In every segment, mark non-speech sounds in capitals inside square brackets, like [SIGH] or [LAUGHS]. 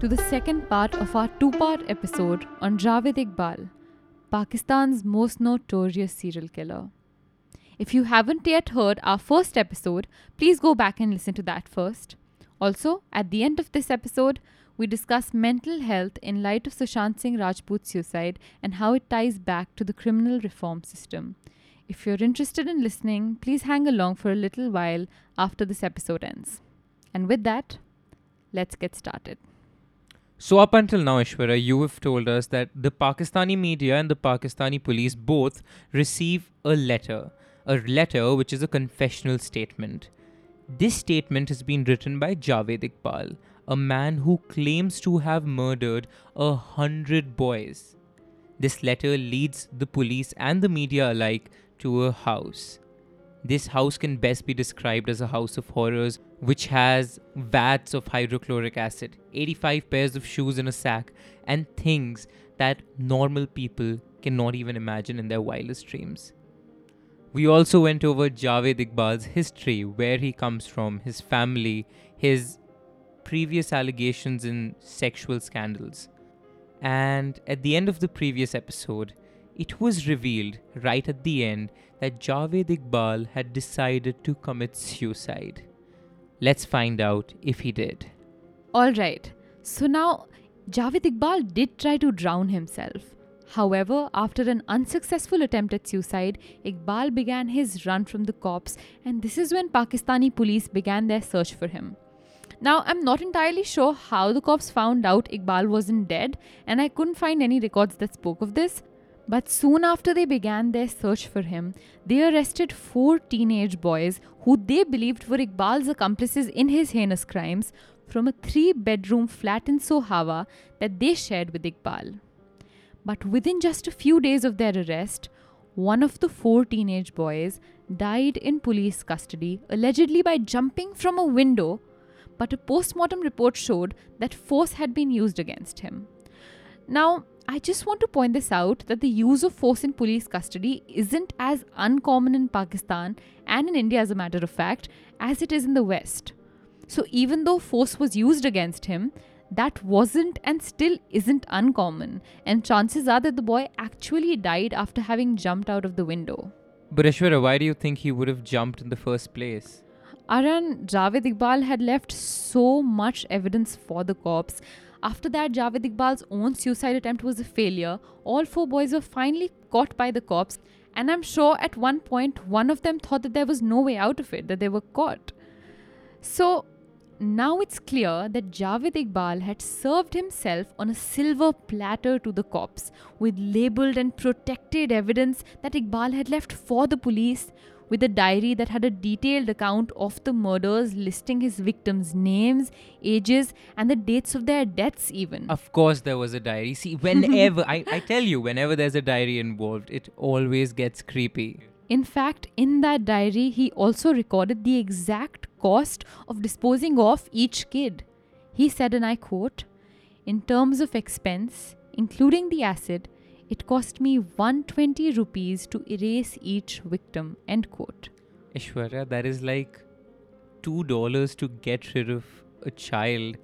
to the second part of our two part episode on Javed Iqbal, Pakistan's most notorious serial killer. If you haven't yet heard our first episode, please go back and listen to that first. Also, at the end of this episode, we discuss mental health in light of Sushant Singh Rajput's suicide and how it ties back to the criminal reform system. If you're interested in listening, please hang along for a little while after this episode ends. And with that, let's get started. So, up until now, Aishwarya, you have told us that the Pakistani media and the Pakistani police both receive a letter, a letter which is a confessional statement. This statement has been written by Javed Iqbal, a man who claims to have murdered a hundred boys. This letter leads the police and the media alike to a house. This house can best be described as a house of horrors, which has vats of hydrochloric acid, 85 pairs of shoes in a sack, and things that normal people cannot even imagine in their wildest dreams. We also went over Javed Iqbal's history, where he comes from, his family, his previous allegations in sexual scandals. And at the end of the previous episode, it was revealed right at the end that Javed Iqbal had decided to commit suicide. Let's find out if he did. Alright, so now Javed Iqbal did try to drown himself. However, after an unsuccessful attempt at suicide, Iqbal began his run from the cops, and this is when Pakistani police began their search for him. Now, I'm not entirely sure how the cops found out Iqbal wasn't dead, and I couldn't find any records that spoke of this, but soon after they began their search for him, they arrested four teenage boys who they believed were Iqbal's accomplices in his heinous crimes from a three bedroom flat in Sohawa that they shared with Iqbal. But within just a few days of their arrest, one of the four teenage boys died in police custody, allegedly by jumping from a window, but a post mortem report showed that force had been used against him. Now, I just want to point this out that the use of force in police custody isn't as uncommon in Pakistan and in India, as a matter of fact, as it is in the West. So, even though force was used against him, that wasn't and still isn't uncommon, and chances are that the boy actually died after having jumped out of the window. But Aishwarya, why do you think he would have jumped in the first place? Aryan Javed Iqbal had left so much evidence for the cops after that, Javed Iqbal's own suicide attempt was a failure. All four boys were finally caught by the cops, and I'm sure at one point one of them thought that there was no way out of it, that they were caught. So now it's clear that Javed Iqbal had served himself on a silver platter to the cops with labeled and protected evidence that Iqbal had left for the police, with a diary that had a detailed account of the murders, listing his victims' names, ages, and the dates of their deaths, even. Of course, there was a diary. See, whenever, I, I tell you, whenever there's a diary involved, it always gets creepy. In fact, in that diary, he also recorded the exact cost of disposing of each kid. He said, and I quote, In terms of expense, including the acid, it cost me 120 rupees to erase each victim. End quote. Aishwarya, that is like $2 to get rid of a child.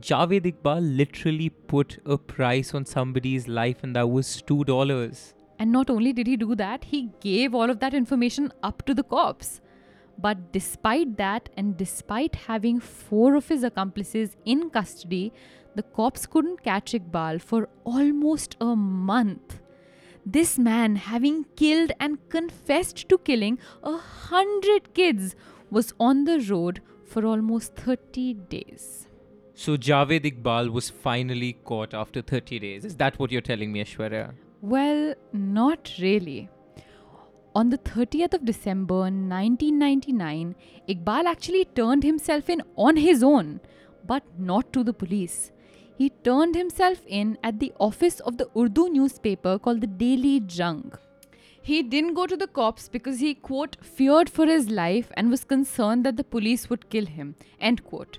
Javed Iqbal literally put a price on somebody's life, and that was $2. And not only did he do that, he gave all of that information up to the cops. But despite that, and despite having four of his accomplices in custody, the cops couldn't catch Iqbal for almost a month. This man, having killed and confessed to killing a hundred kids, was on the road for almost 30 days. So Javed Iqbal was finally caught after 30 days. Is that what you're telling me, Aishwarya? Well, not really. On the 30th of December 1999, Iqbal actually turned himself in on his own, but not to the police he turned himself in at the office of the Urdu newspaper called the Daily Jung. He didn't go to the cops because he, quote, feared for his life and was concerned that the police would kill him, end quote.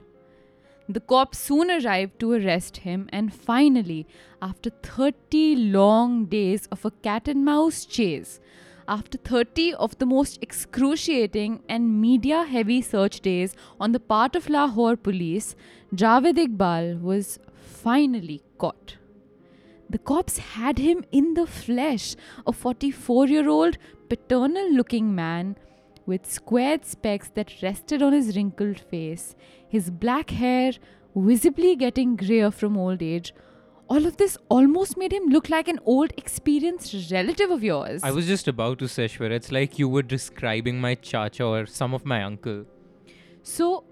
The cops soon arrived to arrest him, and finally, after 30 long days of a cat and mouse chase, after 30 of the most excruciating and media heavy search days on the part of Lahore police, Javed Iqbal was finally caught. The cops had him in the flesh, a 44 year old paternal looking man with squared specs that rested on his wrinkled face, his black hair visibly getting grayer from old age. All of this almost made him look like an old, experienced relative of yours. I was just about to say, Shweta, it's like you were describing my chacha or some of my uncle. So,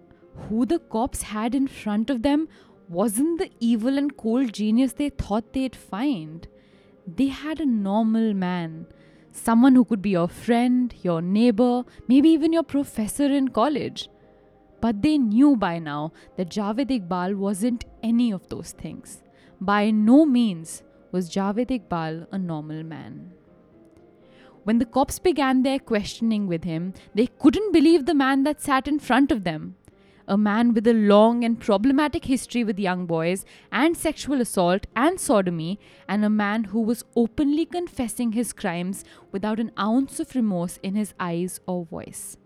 who the cops had in front of them wasn't the evil and cold genius they thought they'd find. They had a normal man, someone who could be your friend, your neighbor, maybe even your professor in college. But they knew by now that Javed Iqbal wasn't any of those things. By no means was Javed Iqbal a normal man. When the cops began their questioning with him, they couldn't believe the man that sat in front of them a man with a long and problematic history with young boys and sexual assault and sodomy, and a man who was openly confessing his crimes without an ounce of remorse in his eyes or voice.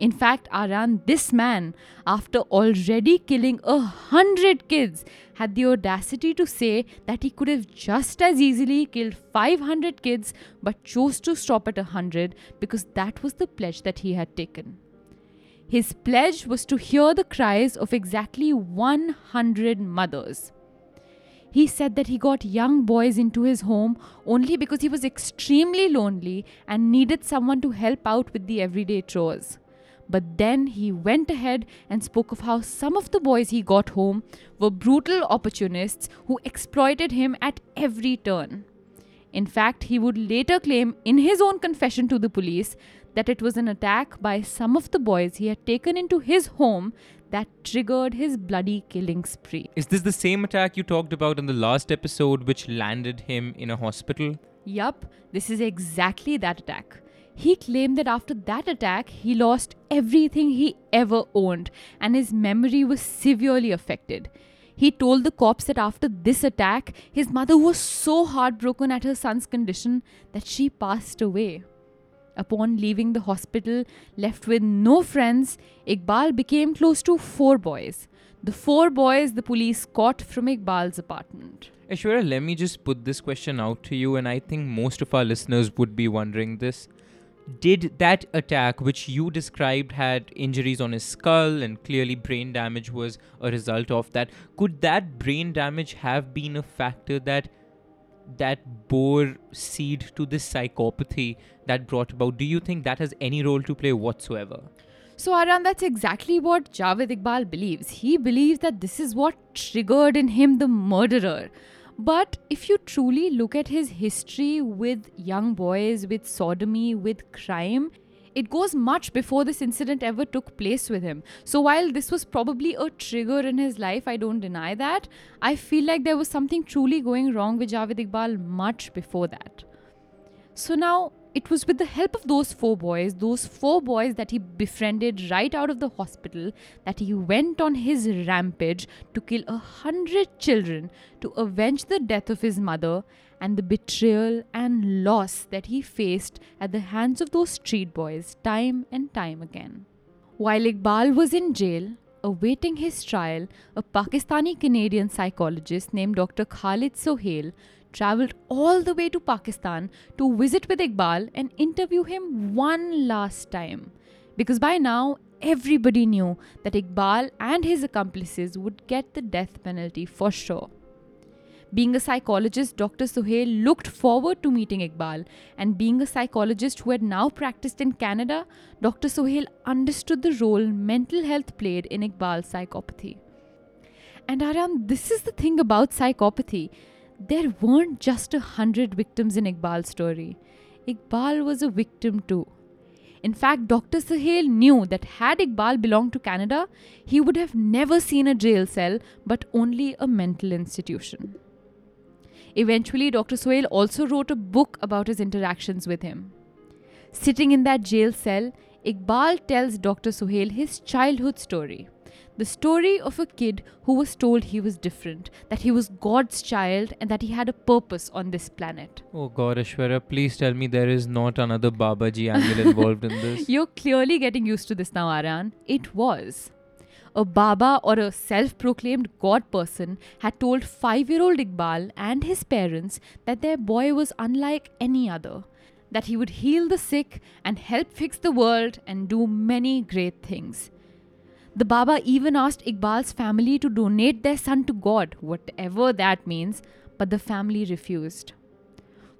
In fact, Aryan, this man, after already killing a hundred kids, had the audacity to say that he could have just as easily killed 500 kids but chose to stop at a hundred because that was the pledge that he had taken. His pledge was to hear the cries of exactly 100 mothers. He said that he got young boys into his home only because he was extremely lonely and needed someone to help out with the everyday chores. But then he went ahead and spoke of how some of the boys he got home were brutal opportunists who exploited him at every turn. In fact, he would later claim in his own confession to the police that it was an attack by some of the boys he had taken into his home that triggered his bloody killing spree. Is this the same attack you talked about in the last episode, which landed him in a hospital? Yup, this is exactly that attack. He claimed that after that attack, he lost everything he ever owned and his memory was severely affected. He told the cops that after this attack, his mother was so heartbroken at her son's condition that she passed away. Upon leaving the hospital, left with no friends, Iqbal became close to four boys. The four boys the police caught from Iqbal's apartment. Aishwarya, let me just put this question out to you, and I think most of our listeners would be wondering this. Did that attack, which you described had injuries on his skull and clearly brain damage was a result of that, could that brain damage have been a factor that that bore seed to this psychopathy that brought about? Do you think that has any role to play whatsoever? So, Aryan, that's exactly what Javed Iqbal believes. He believes that this is what triggered in him the murderer. But if you truly look at his history with young boys, with sodomy, with crime, it goes much before this incident ever took place with him. So while this was probably a trigger in his life, I don't deny that. I feel like there was something truly going wrong with Javed Iqbal much before that. So now it was with the help of those four boys, those four boys that he befriended right out of the hospital, that he went on his rampage to kill a hundred children to avenge the death of his mother and the betrayal and loss that he faced at the hands of those street boys time and time again. While Iqbal was in jail, awaiting his trial, a Pakistani Canadian psychologist named Dr. Khalid Sohail traveled all the way to Pakistan to visit with Iqbal and interview him one last time. Because by now, everybody knew that Iqbal and his accomplices would get the death penalty for sure. Being a psychologist, Dr. Sohail looked forward to meeting Iqbal, and being a psychologist who had now practiced in Canada, Dr. Sohail understood the role mental health played in Iqbal's psychopathy. And Aryan, this is the thing about psychopathy there weren't just a hundred victims in Iqbal's story. Iqbal was a victim too. In fact, Dr. Sohail knew that had Iqbal belonged to Canada, he would have never seen a jail cell but only a mental institution. Eventually, Dr. Sohail also wrote a book about his interactions with him. Sitting in that jail cell, Iqbal tells Dr. Sohail his childhood story The story of a kid who was told he was different, that he was God's child, and that he had a purpose on this planet. Oh God, Aishwarya, please tell me there is not another Babaji angle involved in this. [LAUGHS] You're clearly getting used to this now, Aryan. It was. A Baba or a self proclaimed God person had told five year old Iqbal and his parents that their boy was unlike any other, that he would heal the sick and help fix the world and do many great things. The Baba even asked Iqbal's family to donate their son to God, whatever that means, but the family refused.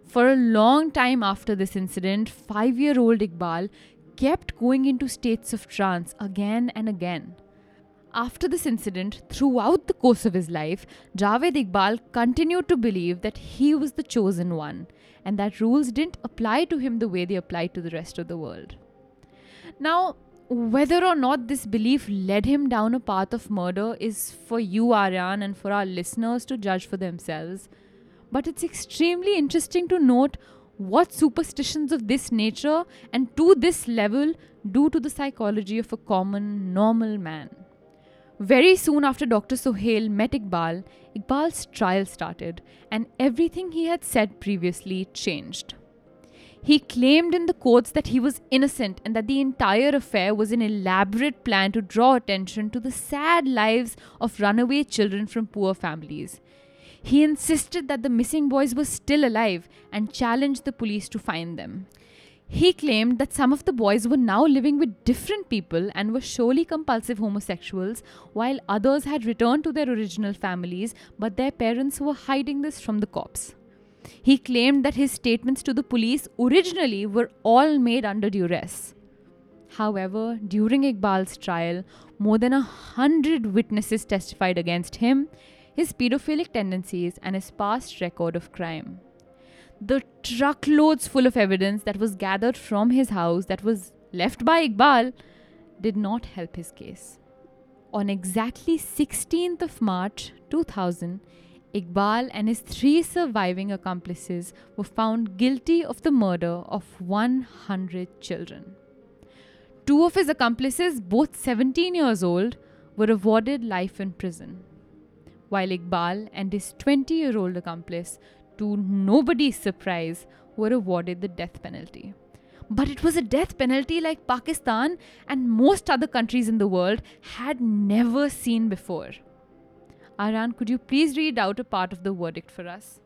For a long time after this incident, five year old Iqbal kept going into states of trance again and again. After this incident, throughout the course of his life, Javed Iqbal continued to believe that he was the chosen one and that rules didn't apply to him the way they applied to the rest of the world. Now, whether or not this belief led him down a path of murder is for you, Aryan, and for our listeners to judge for themselves. But it's extremely interesting to note what superstitions of this nature and to this level do to the psychology of a common, normal man. Very soon after Dr. Sohail met Iqbal, Iqbal's trial started, and everything he had said previously changed. He claimed in the courts that he was innocent and that the entire affair was an elaborate plan to draw attention to the sad lives of runaway children from poor families. He insisted that the missing boys were still alive and challenged the police to find them. He claimed that some of the boys were now living with different people and were surely compulsive homosexuals, while others had returned to their original families, but their parents were hiding this from the cops. He claimed that his statements to the police originally were all made under duress. However, during Iqbal's trial, more than a hundred witnesses testified against him, his pedophilic tendencies, and his past record of crime. The truckloads full of evidence that was gathered from his house that was left by Iqbal did not help his case. On exactly 16th of March 2000, Iqbal and his three surviving accomplices were found guilty of the murder of 100 children. Two of his accomplices, both 17 years old, were awarded life in prison, while Iqbal and his 20 year old accomplice, to nobody's surprise, were awarded the death penalty. But it was a death penalty like Pakistan and most other countries in the world had never seen before. Aryan, could you please read out a part of the verdict for us?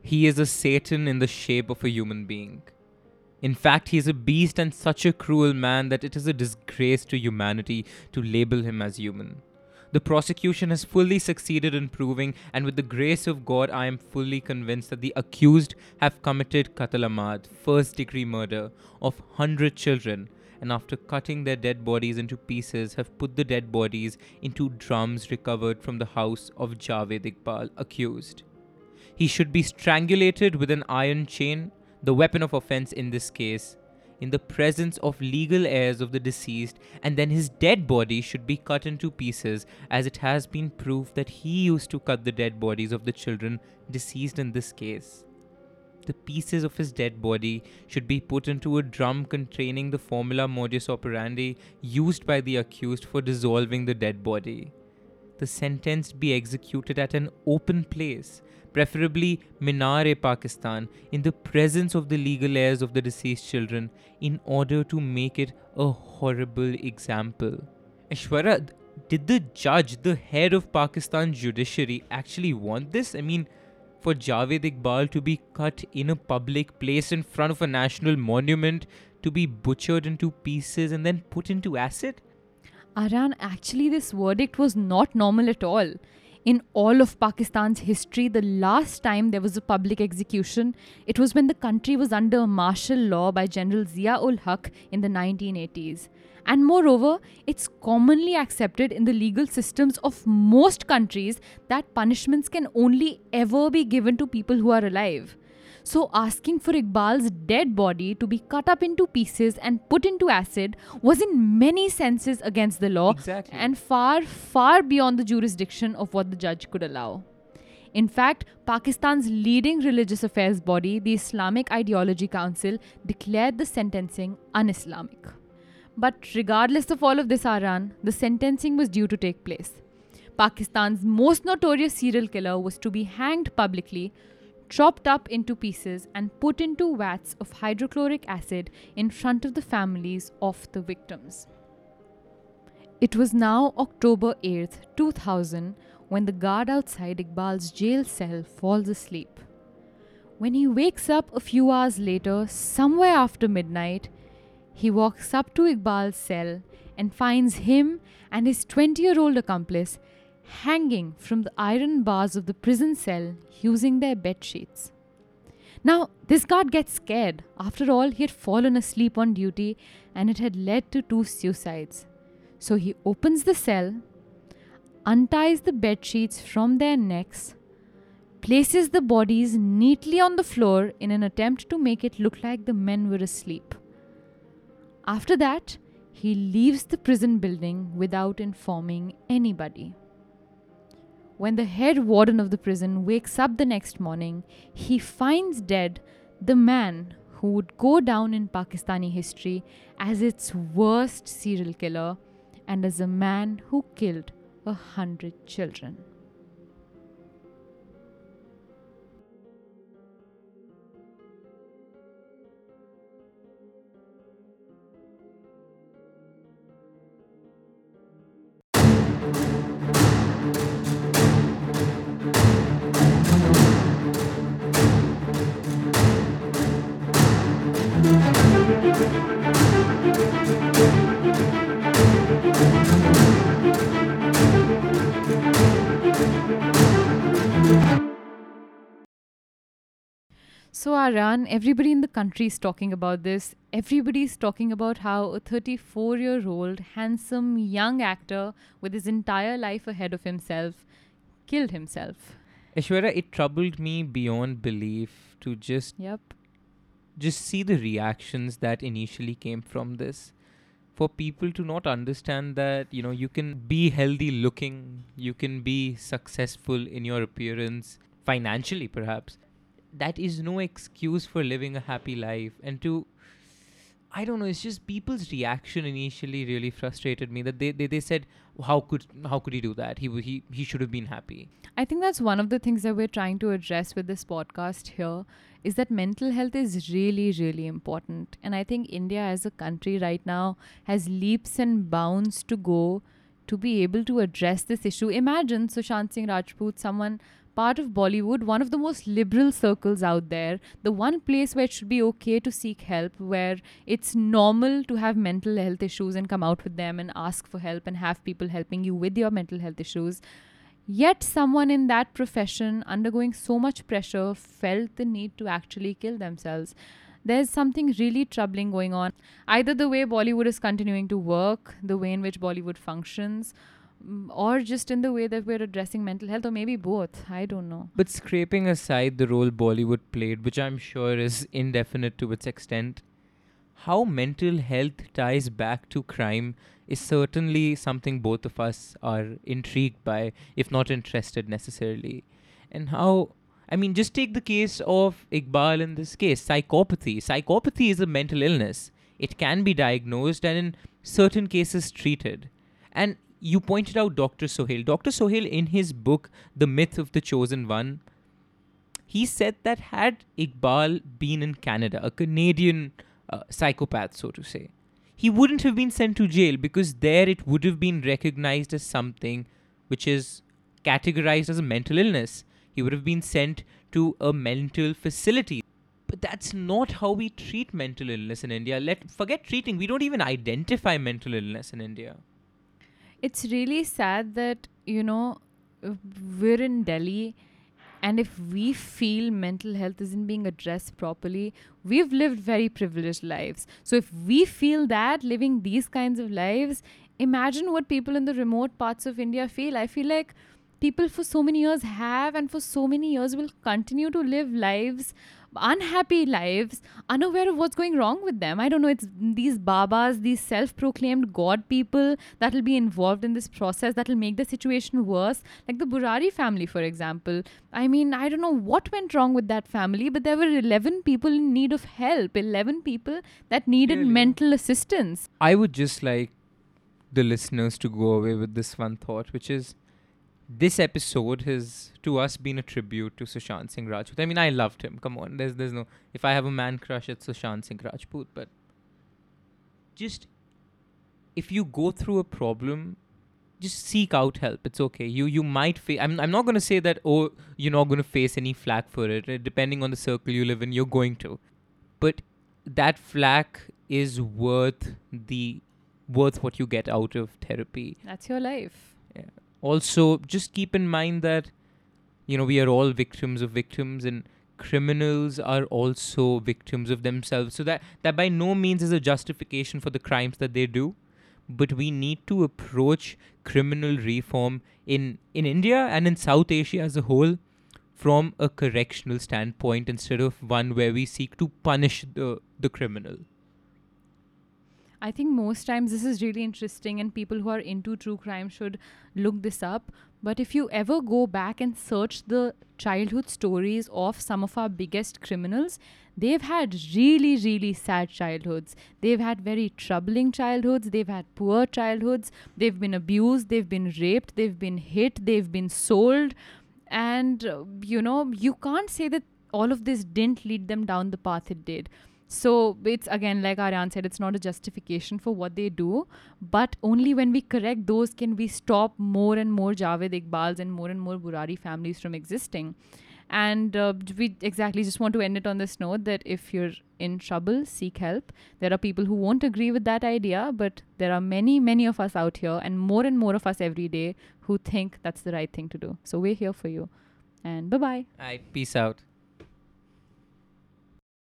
He is a Satan in the shape of a human being. In fact, he is a beast and such a cruel man that it is a disgrace to humanity to label him as human. The prosecution has fully succeeded in proving, and with the grace of God, I am fully convinced that the accused have committed Qatl Amad, first degree murder, of 100 children and after cutting their dead bodies into pieces, have put the dead bodies into drums recovered from the house of Javed Iqbal, accused. He should be strangulated with an iron chain, the weapon of offense in this case, in the presence of legal heirs of the deceased, and then his dead body should be cut into pieces, as it has been proved that he used to cut the dead bodies of the children deceased in this case the pieces of his dead body should be put into a drum containing the formula modus operandi used by the accused for dissolving the dead body. The sentenced be executed at an open place, preferably Minar-e Pakistan, in the presence of the legal heirs of the deceased children, in order to make it a horrible example. Aishwarya, did the judge, the head of Pakistan's judiciary, actually want this? I mean, for Javed Iqbal to be cut in a public place in front of a national monument, to be butchered into pieces and then put into acid? Aryan, actually, this verdict was not normal at all. In all of Pakistan's history, the last time there was a public execution, it was when the country was under martial law by General Zia ul Haq in the 1980s. And moreover, it's commonly accepted in the legal systems of most countries that punishments can only ever be given to people who are alive. So, asking for Iqbal's dead body to be cut up into pieces and put into acid was, in many senses, against the law Exactly. and far, far beyond the jurisdiction of what the judge could allow. In fact, Pakistan's leading religious affairs body, the Islamic Ideology Council, declared the sentencing un Islamic. But regardless of all of this, Aryan, the sentencing was due to take place. Pakistan's most notorious serial killer was to be hanged publicly, chopped up into pieces, and put into vats of hydrochloric acid in front of the families of the victims. It was now October 8th, 2000, when the guard outside Iqbal's jail cell falls asleep. When he wakes up a few hours later, somewhere after midnight, he walks up to Iqbal's cell and finds him and his 20 year old accomplice hanging from the iron bars of the prison cell using their bed sheets. Now, this guard gets scared. After all, he had fallen asleep on duty and it had led to two suicides. So he opens the cell, unties the bed sheets from their necks, places the bodies neatly on the floor in an attempt to make it look like the men were asleep. After that, he leaves the prison building without informing anybody. When the head warden of the prison wakes up the next morning, he finds dead the man who would go down in Pakistani history as its worst serial killer and as a man who killed a hundred children. Aryan, everybody in the country is talking about this. Everybody is talking about how a 34 year old, handsome, young actor with his entire life ahead of himself killed himself. Aishwarya, it troubled me beyond belief to just Yep. just see the reactions that initially came from this. For people to not understand that, you know, you can be healthy looking, you can be successful in your appearance, financially perhaps. That is no excuse for living a happy life. And to I don't know, it's just people's reaction initially really frustrated me that they, they, they said, How could how could he do that? He he he should have been happy. I think that's one of the things that we're trying to address with this podcast here is that mental health is really, really important. And I think India as a country right now has leaps and bounds to go to be able to address this issue. Imagine Sushant Singh Rajput, someone part of Bollywood, one of the most liberal circles out there, the one place where it should be okay to seek help, where it's normal to have mental health issues and come out with them and ask for help and have people helping you with your mental health issues. Yet, someone in that profession undergoing so much pressure felt the need to actually kill themselves. There's something really troubling going on. Either the way Bollywood is continuing to work, the way in which Bollywood functions, or just in the way that we're addressing mental health, or maybe both. I don't know. But scraping aside the role Bollywood played, which I'm sure is indefinite to its extent, how mental health ties back to crime is certainly something both of us are intrigued by, if not interested necessarily. And how, I mean, just take the case of Iqbal in this case psychopathy. Psychopathy is a mental illness, it can be diagnosed and in certain cases treated. And you pointed out Dr. Sohail. Dr. Sohail, in his book, The Myth of the Chosen One, he said that had Iqbal been in Canada, a Canadian uh, psychopath, so to say, he wouldn't have been sent to jail because there it would have been recognized as something which is categorized as a mental illness. He would have been sent to a mental facility. But that's not how we treat mental illness in India. Let forget treating. We don't even identify mental illness in India. It's really sad that, you know, uh, we're in Delhi and if we feel mental health isn't being addressed properly, we've lived very privileged lives. So if we feel that living these kinds of lives, imagine what people in the remote parts of India feel. I feel like people for so many years have and for so many years will continue to live lives unhappy lives, unaware of what's going wrong with them. I don't know, it's these babas, these self proclaimed God people that will be involved in this process that will make the situation worse. Like the Burari family, for example. I mean, I don't know what went wrong with that family, but there were 11 people in need of help, 11 people that needed Really? mental assistance. I would just like the listeners to go away with this one thought, which is this episode has to us been a tribute to Sushant Singh Rajput. I mean, I loved him. Come on, there's there's no. If I have a man crush, it's Sushant Singh Rajput. But just if you go through a problem, just seek out help. It's okay. You you might face. I'm I'm not gonna say that. Oh, you're not gonna face any flack for it. Uh, Depending on the circle you live in, you're going to. But that flack is worth the worth what you get out of therapy That's your life. Also just keep in mind that you know we are all victims of victims and criminals are also victims of themselves. So that that by no means is a justification for the crimes that they do but we need to approach criminal reform in in India and in South Asia as a whole from a correctional standpoint instead of one where we seek to punish the the criminal I think most times this is really interesting, and people who are into true crime should look this up. But if you ever go back and search the childhood stories of some of our biggest criminals, they've had really, really sad childhoods. They've had very troubling childhoods. They've had poor childhoods. They've been abused. They've been raped. They've been hit. They've been sold. And, uh, you know, you can't say that all of this didn't lead them down the path it did. So it's again, like Aryan said, it's not a justification for what they do, but only when we correct those can we stop more and more Javed Iqbals and more and more Burari families from existing. And uh, we exactly just want to end it on this note that if you're in trouble, seek help. There are people who won't agree with that idea, but there are many, many of us out here, and more and more of us every day who think that's the right thing to do. So we're here for you. And bye bye. I peace out